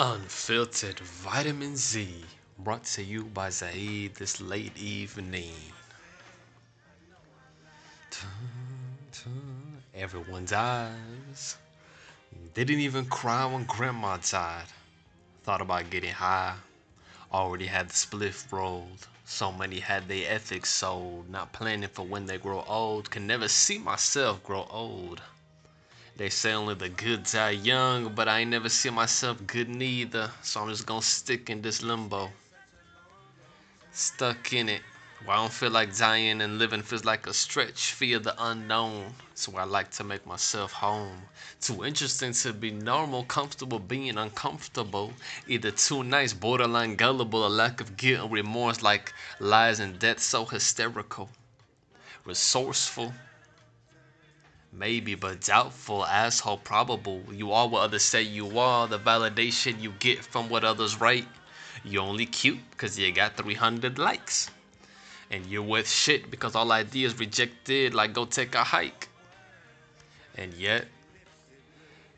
Unfiltered Vitamin Z, brought to you by Zaid this late evening. Everyone's eyes. Didn't even cry when grandma died. Thought about getting high. Already had the spliff rolled. So many had their ethics sold. Not planning for when they grow old. Can never see myself grow old. They say only the good die young, but I ain't never see myself good neither. So I'm just gonna stick in this limbo. Stuck in it. Where I don't feel like dying and living feels like a stretch. Fear the unknown. So I like to make myself home. Too interesting to be normal, comfortable being uncomfortable. Either too nice, borderline gullible, a lack of guilt and remorse like lies and death so hysterical. Resourceful, Maybe, but doubtful, asshole, probable. You are what others say you are. The validation you get from what others write. You only cute because you got 300 likes. And you're with shit because all ideas rejected, like go take a hike. And yet,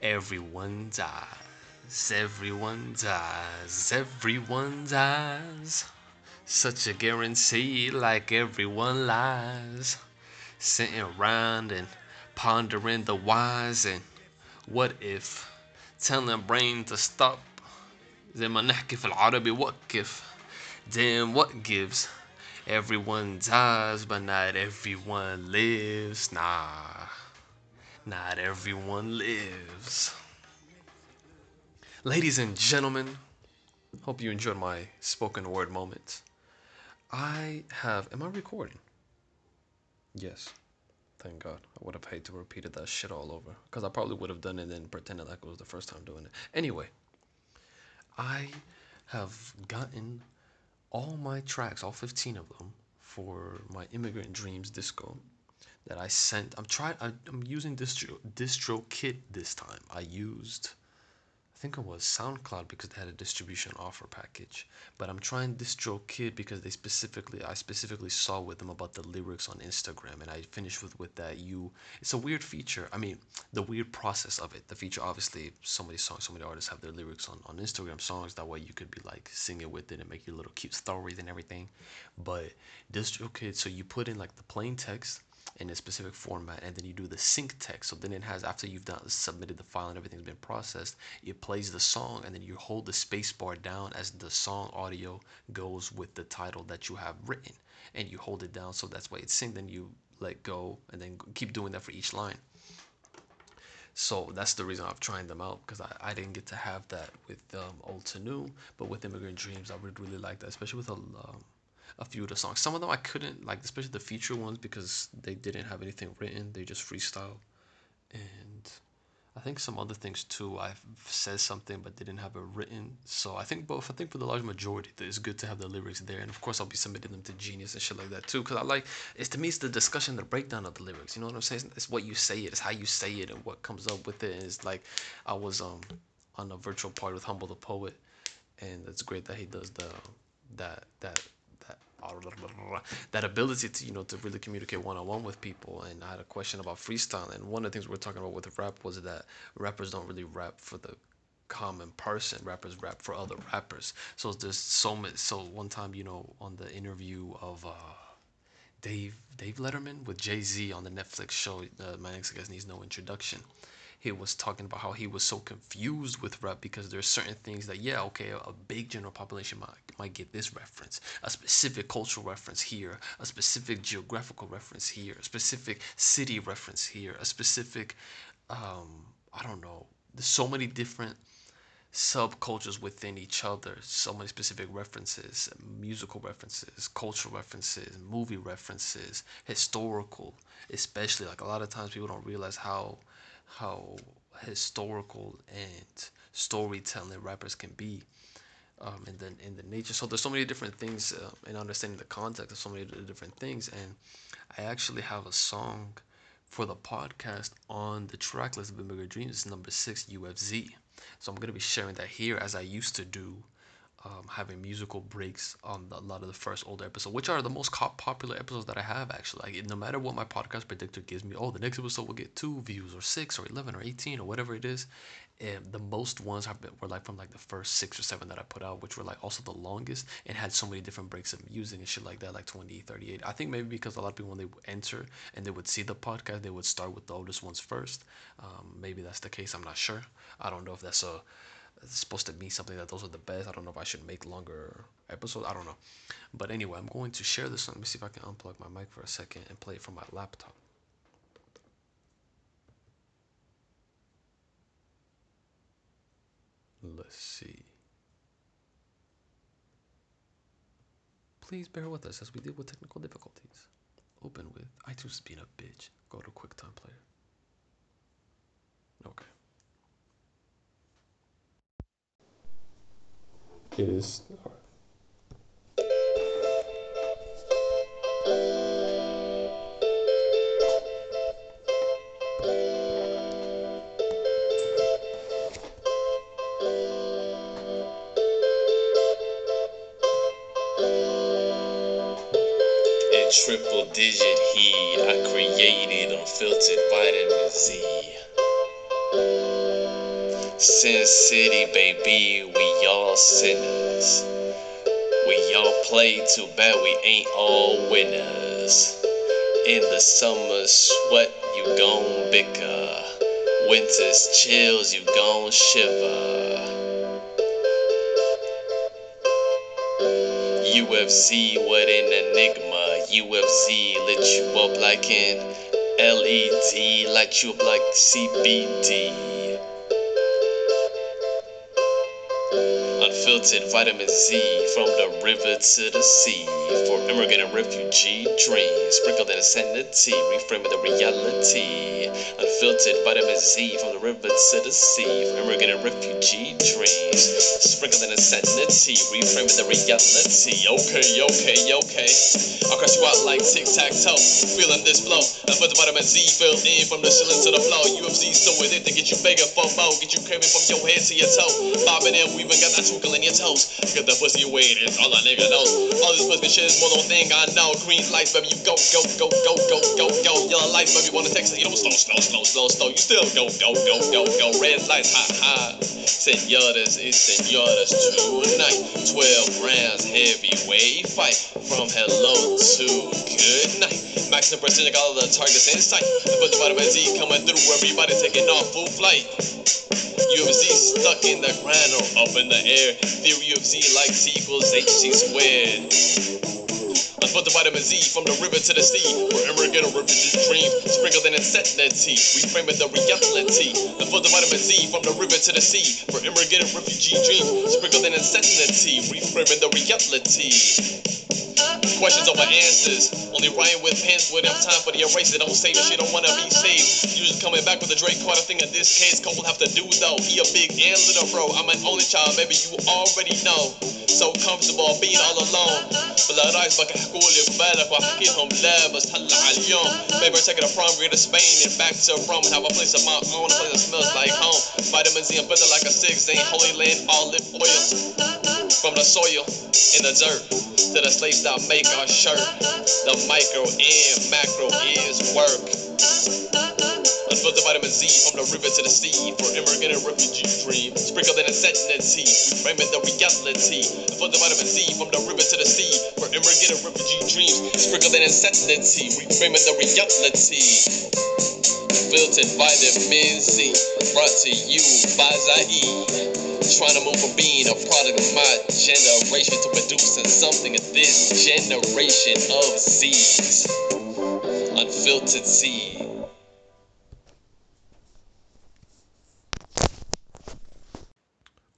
everyone dies. Everyone dies. Everyone dies. Such a guarantee, like everyone lies. Sitting around and pondering the whys and what if telling brain to stop زي ما نحكي في العربي وقف damn what gives everyone dies but not everyone lives nah not everyone lives ladies and gentlemen hope you enjoyed my spoken word moment I have am I recording yes Thank God. I would have paid to repeat that shit all over. Because I probably would have done it and pretended like it was the first time doing it. Anyway, I have gotten all my tracks, all 15 of them, for my Immigrant Dreams disco that I sent. I'm trying. I'm using distro DistroKid this time. I used I think it was SoundCloud because they had a distribution offer package. But I'm trying DistroKid because they specifically, I specifically saw with them about the lyrics on Instagram, and I finished with with that. You, it's a weird feature. I mean, the weird process of it. The feature, obviously, so many songs, so many artists have their lyrics on on Instagram songs. That way, you could be like singing with it and make your little cute stories and everything. But DistroKid, so you put in like the plain text in a specific format and then you do the sync text. So then it has after you've done submitted the file and everything's been processed it plays the song and then you hold the space bar down as the song audio goes with the title that you have written. And you hold it down so that's why it's synced then you let go and then keep doing that for each line. So that's the reason I'm trying them out because I, I didn't get to have that with um, old to new but with immigrant dreams I would really like that especially with a um, a few of the songs. Some of them I couldn't like, especially the feature ones because they didn't have anything written. They just freestyle, and I think some other things too. I've said something but didn't have it written. So I think both. I think for the large majority, it's good to have the lyrics there. And of course, I'll be submitting them to Genius and shit like that too. Cause I like it's to me it's the discussion, the breakdown of the lyrics. You know what I'm saying? It's what you say it. It's how you say it and what comes up with it. And it's like I was um on a virtual party with Humble the Poet, and it's great that he does the that that that ability to you know to really communicate one-on-one with people. And i had a question about freestyle and one of the things we are talking about with rap was that rappers don't really rap for the common person. Rappers rap for other rappers. So there's so much so one time you know on the interview of uh dave dave letterman with jay-z on the netflix show uh, my next guest needs no introduction he was talking about how he was so confused with rap because there's certain things that yeah okay a big general population might, might get this reference a specific cultural reference here a specific geographical reference here a specific city reference here a specific um i don't know there's so many different subcultures within each other so many specific references musical references cultural references movie references historical especially like a lot of times people don't realize how how historical and storytelling rappers can be um, in the in the nature. So there's so many different things uh, in understanding the context of so many different things, and I actually have a song for the podcast on the track list of Immigrant Dreams. It's number six UFZ. So I'm gonna be sharing that here as I used to do um, having musical breaks on the, a lot of the first older episodes, which are the most popular episodes that I have actually. Like, no matter what my podcast predictor gives me, oh, the next episode will get two views or six or eleven or eighteen or whatever it is. And the most ones have been, were like from like the first six or seven that I put out, which were like also the longest and had so many different breaks of music and shit like that, like 20, 38. I think maybe because a lot of people when they enter and they would see the podcast, they would start with the oldest ones first. Um, maybe that's the case. I'm not sure. I don't know if that's a it's supposed to mean something that those are the best. I don't know if I should make longer episodes. I don't know. But anyway, I'm going to share this. Let me see if I can unplug my mic for a second and play it from my laptop. Let's see. Please bear with us as we deal with technical difficulties. Open with iTunes being a bitch. Go to QuickTime Player. Okay. It is. Too bad, we ain't all winners. In the summer sweat, you gon' bicker. Winter's chills, you gon' shiver. UFZ, what an enigma. UFZ lit you up like an LED, light you up like CBD. Unfiltered vitamin Z from the river to the sea. For immigrant and refugee dreams, sprinkled in insanity, reframing the reality. Unfiltered vitamin Z from the river to the sea. Immigrant and refugee dreams, sprinkled in insanity, reframing the reality. Okay, okay, okay. I'll crush you out like tic tac toe. Feeling this flow. Unfiltered vitamin Z filled in from the ceiling to the floor. UFZ so with it to get you bigger for more. Get you craving from your head to your toe. Bobbing and weaving, got that twinkle in your toes. Get the pussy weight, it's all a nigga knows. All this pussy shit is more than thing I know. Green lights, baby, you go, go, go, go, go, go, go. Yellow lights, baby, wanna text it, you don't slow, slow, slow, slow, slow. You still go, go, go, go, go. Red lights, ha, ha. Senoras, it's senoras tonight. 12 rounds, heavyweight fight. From hello to good night. Maximum precision, all the targets in sight. Put the vitamin Z coming through, everybody taking off full flight. UFZ stuck in the ground or up in the air. Theory of Z like equals HC squared. Unput the vitamin Z from the river to the sea. Get a refugee dream. Sprinkled in insanity. Reframing the reality. Unput the vitamin Z from the river to the sea. Get a refugee dream. Sprinkled in insanity. Reframing the reality. Questions over answers. Only writing with pens when have time for the eraser. Don't save that she don't wanna be saved. You just coming back with a Drake Carter thing in this case. Cole will have to do though. He a big and little bro. I'm an only child, baby. You already know So comfortable being all alone. بلا رايس بك حكولي ببالك واحكيهم لابس هلا على اليوم. Baby, taking a prom, we're to Spain and back to Rome and have a place of my own. A place that smells like home. Vitamin Z and better like a six. Ain't holy land, olive oil. From the soil in the dirt to the slaves that make our shirt. The micro and macro is work. Unfiltered the vitamin Z from the river to the sea. For immigrant and refugee dream. Sprinkled in insanity. Reframing the reality. Unfiltered the vitamin Z from the river to the sea. For immigrant and refugee dreams. Sprinkled in insanity. Reframing the reality. Filtered vitamin Z. Brought to you by Zaid. Trying to move from being a product of my generation to producing something of this generation of seeds. Unfiltered seed.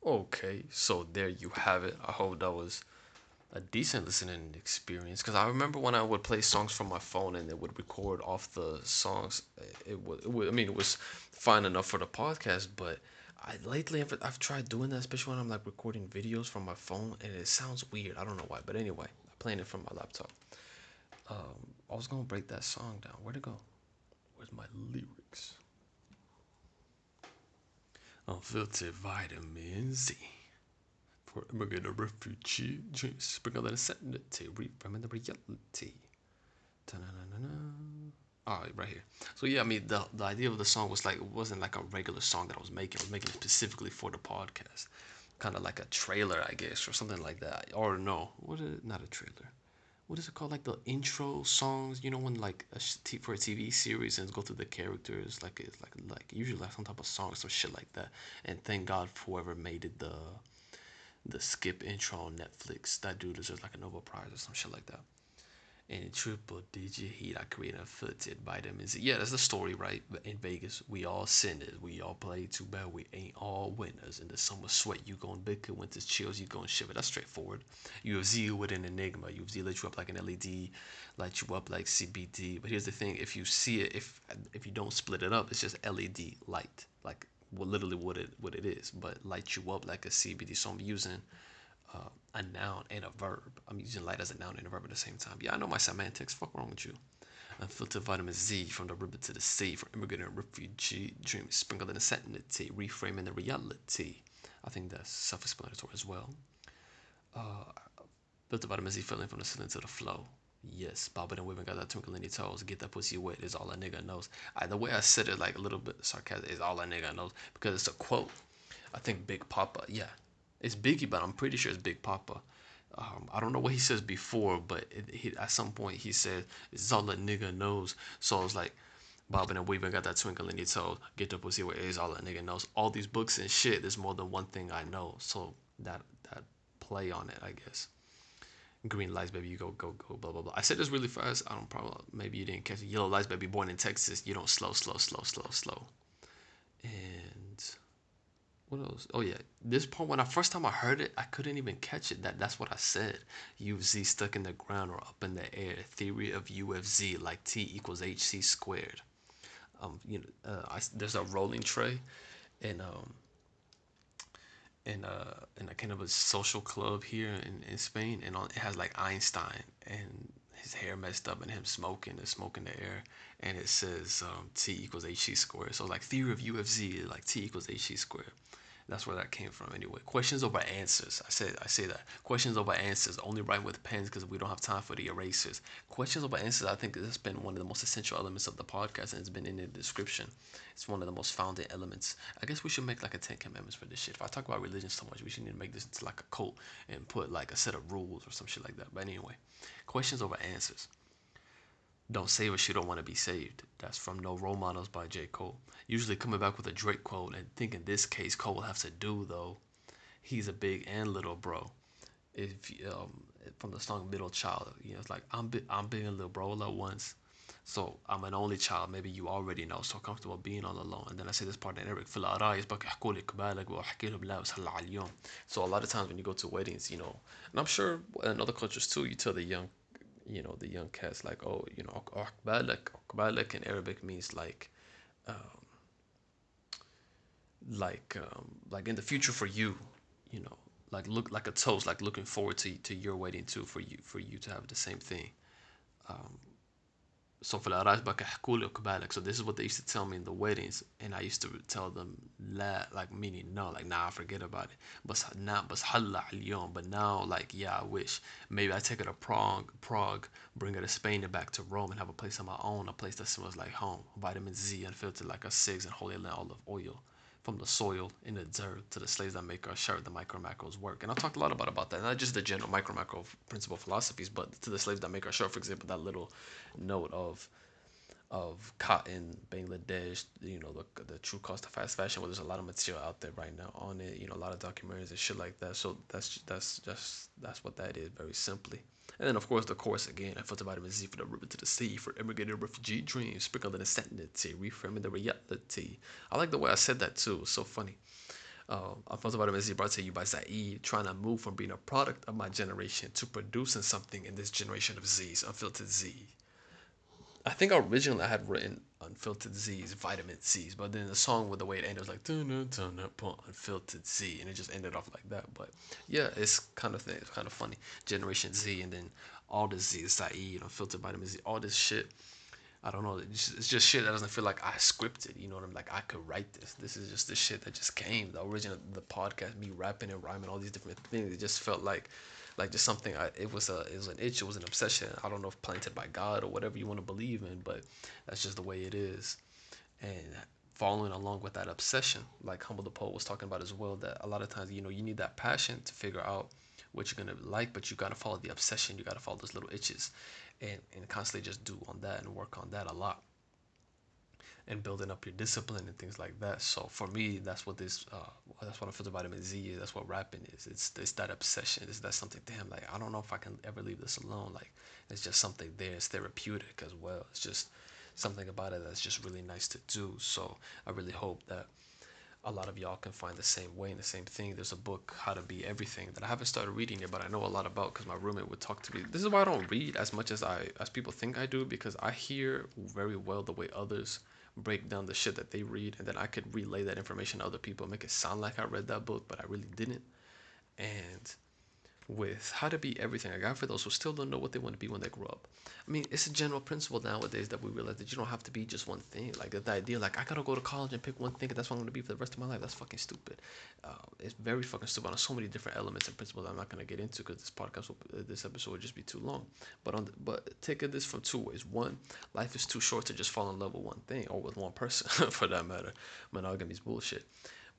Okay, so there you have it. I hope that was a decent listening experience because I remember when I would play songs from my phone and it would record off the songs. It would, it would I mean, it was fine enough for the podcast, but I lately I've, I've tried doing that, especially when I'm like recording videos from my phone, and it sounds weird. I don't know why, but anyway, I'm playing it from my laptop. Um, I was gonna break that song down. Where'd it go? Where's my lyrics? Unfiltered vitamin Z. for immigrant or refugee. Sprinkle that insanity, reframing the reality. All right, right here. So yeah, I mean, the the idea of the song was like it wasn't like a regular song that I was making. I was making it specifically for the podcast, kind of like a trailer, I guess, or something like that. Or no, what is not a trailer? What is it called? Like the intro songs, you know, when like a t- for a TV series and go through the characters, like it's like like usually like some type of song, some shit like that. And thank God for whoever made it the the skip intro on Netflix. That dude deserves like a Nobel Prize or some shit like that and triple digit heat I created filtered vitamins. Yeah, that's the story, right? In Vegas, we all sinners. We all play too bad. We ain't all winners. In the summer sweat, you gon' bicker. Winter chills, you gon' shiver. That's straightforward. UFZ with an enigma. UFZ light you up like an LED, light you up like CBD. But here's the thing: if you see it, if if you don't split it up, it's just LED light, like well, literally what it what it is. But light you up like a CBD. So I'm using uh, a noun and a verb. I'm using light as a noun and a verb at the same time. Yeah, I know my semantics. Fuck wrong with you. Unfiltered vitamin Z from the river to the sea, from immigrant and refugee dreams sprinkled in insanity, reframing the reality. I think that's self-explanatory as well. Uh, built the vitamin Z feeling from the ceiling to the flow. Yes, bobbing and weaving got that twinkle in your toes. Get that pussy wet is all a nigga knows. I, the way I said it, like a little bit sarcastic, is all a nigga knows because it's a quote. I think Big Poppa, yeah, it's Biggie, but I'm pretty sure it's Big Poppa. Um, I don't know what he says before, but it, he, at some point he said, "It's all a nigga knows." So I was like, Bobbing and weaving got that twinkle in your toes. Get the pussy where it is all a nigga knows. All these books and shit. There's more than one thing I know. So that that play on it, I guess. Green lights, baby, you go, go, go, blah, blah, blah. I said this really fast. I don't probably, maybe you didn't catch it. Yellow lights, baby, born in Texas. You don't slow, slow, slow, slow, slow. And what else? Oh yeah, this part when I first time I heard it, I couldn't even catch it. That that's what I said. UZ stuck in the ground or up in the air. Theory of U of Z like T equals HC squared. Um, you know, uh, I, there's a rolling tray, and um, in uh in a kind of a social club here in, in Spain, and on, it has like Einstein and his hair messed up and him smoking and smoking the air, and it says um, T equals HC squared. So like theory of U of Z like T equals HC squared. That's where that came from anyway. Questions over answers. I said I say that. Questions over answers. Only write with pens because we don't have time for the erasers. Questions over answers. I think has been one of the most essential elements of the podcast, and it's been in the description. It's one of the most founding elements. I guess we should make like a Ten Commandments for this shit. If I talk about religion so much, we should need to make this into like a cult and put like a set of rules or some shit like that. But anyway, questions over answers. Don't save us, you don't want to be saved. That's from No Role Models by J. Cole. Usually coming back with a Drake quote, and think in this case Cole will have to do though. He's a big and little bro. If um from the song Middle Child, you know, it's like I'm big, I'm big and little bro all at once. So I'm an only child. Maybe you already know. So comfortable being all alone. And then I say this part in Arabic. في العرايس بحكوا لك بالك وأحكي لهم لا بس على اليوم. So a lot of times when you go to weddings, you know, and I'm sure in other cultures too, you tell the young you know the young cats like oh you know akbalak akbalak in Arabic means like um, like um, like in the future for you you know like look like a toast like looking forward to to your wedding too for you for you to have the same thing. Um, so for so this is what they used to tell me in the weddings and I used to tell them la like meaning no like nah forget about it. But not but but now like yeah I wish. Maybe I take her to Prague Prague bring her to Spain and back to Rome and have a place of my own a place that smells like home. Vitamin Z unfiltered like a cigs and holy land olive oil from the soil in the dirt to the slaves that make our shirt, the micro macros work. And I talked a lot about about that, not just the general micro macro principle philosophies, but to the slaves that make our shirt. For example, that little note of of cotton, Bangladesh, you know, the, the true cost of fast fashion. Well, there's a lot of material out there right now on it, you know, a lot of documentaries and shit like that. So that's that's just that's what that is, very simply. And then of course the course again, I filter vitamin Z for the river to the sea, for immigrated refugee dreams, sprinkled in insanity, reframing the reality. I like the way I said that too. It's so funny. Uh, Alfonso Vitamin Z brought to you by Zaid, trying to move from being a product of my generation to producing something in this generation of Z's, Unfiltered Z. I think originally I had written Unfiltered Z's, Vitamin Z's, but then the song with the way it ended was like dun, dun, dun, dun, Unfiltered Z, and it just ended off like that. But yeah, it's kind of thing. It's kind of funny. Generation Z, and then all the Z, Saeed, Unfiltered Vitamin Z, all this shit. I don't know. It's just, it's just shit that doesn't feel like I scripted. You know what I'm like? I could write this. This is just the shit that just came. The original, the podcast, me rapping and rhyming, all these different things. It just felt like, like just something. I, it was a, it was an itch. It was an obsession. I don't know if planted by God or whatever you want to believe in, but that's just the way it is. And following along with that obsession, like Humble the Poet was talking about as well, that a lot of times, you know, you need that passion to figure out what you're gonna like, but you gotta follow the obsession. You gotta follow those little itches, and and constantly just do on that and work on that a lot, and building up your discipline and things like that. So for me, that's what this, uh, that's what I feel the vitamin Z is. That's what rapping is. It's it's that obsession. It's that something. Damn, like I don't know if I can ever leave this alone. Like it's just something there. It's therapeutic as well. It's just something about it that's just really nice to do. So I really hope that a lot of y'all can find the same way and the same thing. There's a book, How to Be Everything, that I haven't started reading yet, but I know a lot about because my roommate would talk to me. This is why I don't read as much as I as people think I do because I hear very well the way others break down the shit that they read, and then I could relay that information to other people, make it sound like I read that book, but I really didn't. And with how to be everything I got for those who still don't know what they want to be when they grow up. I mean, it's a general principle nowadays that we realize that you don't have to be just one thing. Like the idea, like I gotta go to college and pick one thing, and that's what I'm gonna be for the rest of my life. That's fucking stupid. Uh, it's very fucking stupid on so many different elements and principles I'm not gonna get into because this podcast, will, uh, this episode would just be too long. But on, the, but take this from two ways. One, life is too short to just fall in love with one thing or with one person, for that matter. Monogamy is bullshit.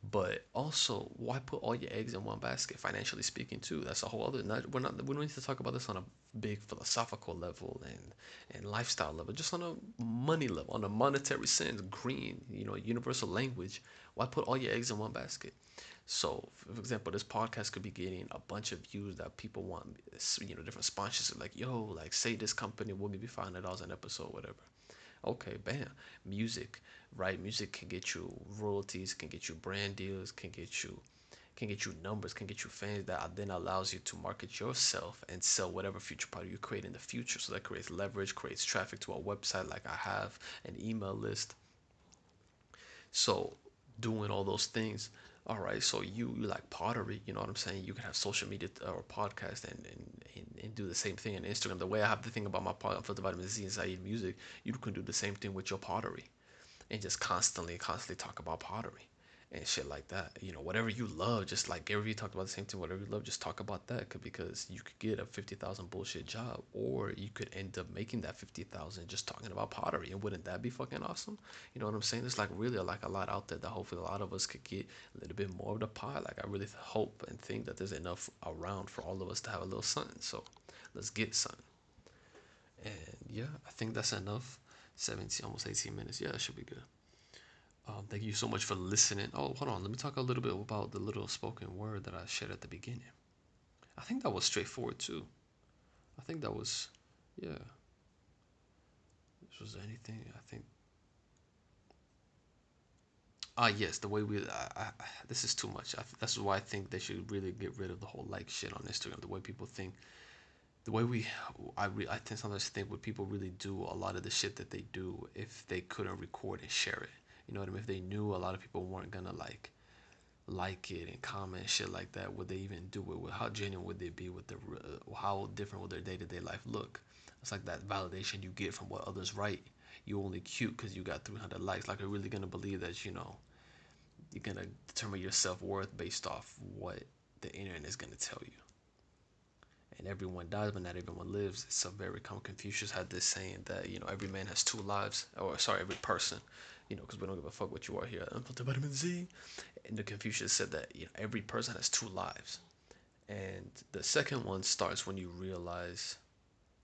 But also, why put all your eggs in one basket? Financially speaking, too, that's a whole other. Not, we're not. We don't need to talk about this on a big philosophical level and and lifestyle level. Just on a money level, on a monetary sense, green, you know, universal language. Why put all your eggs in one basket? So, for example, this podcast could be getting a bunch of views that people want, you know, different sponsors like, yo, like say this company, we'll give you five hundred dollars an episode, whatever. Okay, bam. Music, right? Music can get you royalties, can get you brand deals, can get you can get you numbers, can get you fans that then allows you to market yourself and sell whatever future product you create in the future. So that creates leverage, creates traffic to a website like I have, an email list. So doing all those things all right so you, you like pottery you know what i'm saying? You can have social media or podcast and, and, and, and do the same thing on instagram. The way i have the thing about my podcast the vitamin z and Saeed music you can do the same thing with your pottery and just constantly constantly talk about pottery and shit like that. You know, whatever you love, just like Gary Vee talked about the same thing. Whatever you love, just talk about that, because you could get a fifty thousand bullshit job, or you could end up making that fifty thousand just talking about pottery, and wouldn't that be fucking awesome? You know what I'm saying? There's like really like a lot out there that hopefully a lot of us could get a little bit more of the pie. Like I really hope and think that there's enough around for all of us to have a little something. So let's get something. And yeah, I think that's enough. 17, almost 18 minutes. Yeah, it should be good. Um, thank you so much for listening. Oh, hold on. Let me talk a little bit about the little spoken word that I shared at the beginning. I think that was straightforward too. I think that was, yeah. This was anything. I think. Ah, yes. The way we, I, I, this is too much. I, that's why I think they should really get rid of the whole like shit on Instagram. The way people think, the way we, I, re, I tend sometimes think would people really do a lot of the shit that they do if they couldn't record and share it you know what I mean? If they knew a lot of people weren't gonna like like it and comment shit like that, would they even do it? How genuine would they be with the? Uh, how different would their day to day life look? It's like that validation you get from what others write. You only cute because you got 300 likes. Like, are you really gonna believe that you know you're gonna determine your self worth based off what the internet is gonna tell you? And everyone dies, but not everyone lives. It's a very common. Confucius had this saying that you know every man has two lives, or sorry, every person you know, because we don't give a fuck what you are here. I'm the vitamin Z. And the Confucius said that you know every person has two lives, and the second one starts when you realize.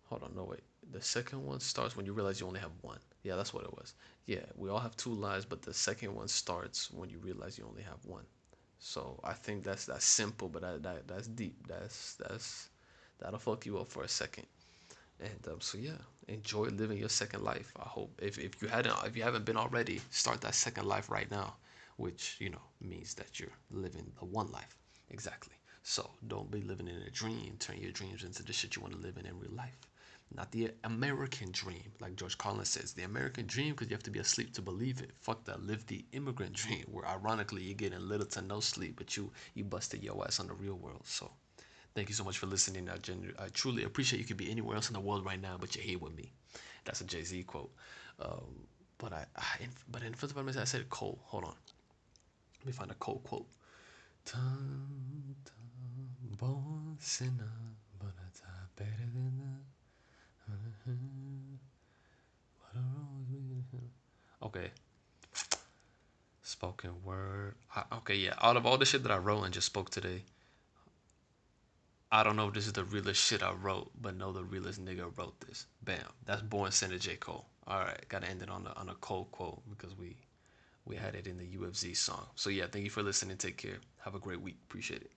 Hold on, no wait. The second one starts when you realize you only have one. Yeah, that's what it was. Yeah, we all have two lives, but the second one starts when you realize you only have one. So I think that's that's simple, but that, that that's deep. That's that's that'll fuck you up for a second. And um, so yeah, enjoy living your second life. I hope if, if you hadn't if you haven't been already, start that second life right now, which you know means that you're living the one life exactly. So don't be living in a dream. Turn your dreams into the shit you want to live in in real life. Not the American dream, like George Carlin says. The American dream, because you have to be asleep to believe it. Fuck that. Live the immigrant dream, where ironically you're getting little to no sleep, but you you busted your ass on the real world. So Thank you so much for listening. I, genu- I truly appreciate you could be anywhere else in the world right now, but you're here with me. That's a Jay Z quote. Um, but I, I but in first of all, I said Cole. Hold on. Let me find a Cole quote. Okay. Spoken word. I, okay, yeah. Out of all the shit that I wrote and just spoke today, I don't know if this is the realest shit I wrote, but know the realest nigga wrote this. Bam. That's Born Sinner J. Cole. Alright, gotta end it on a on a Cole quote because we we had it in the UFZ song. So yeah, thank you for listening. Take care. Have a great week. Appreciate it.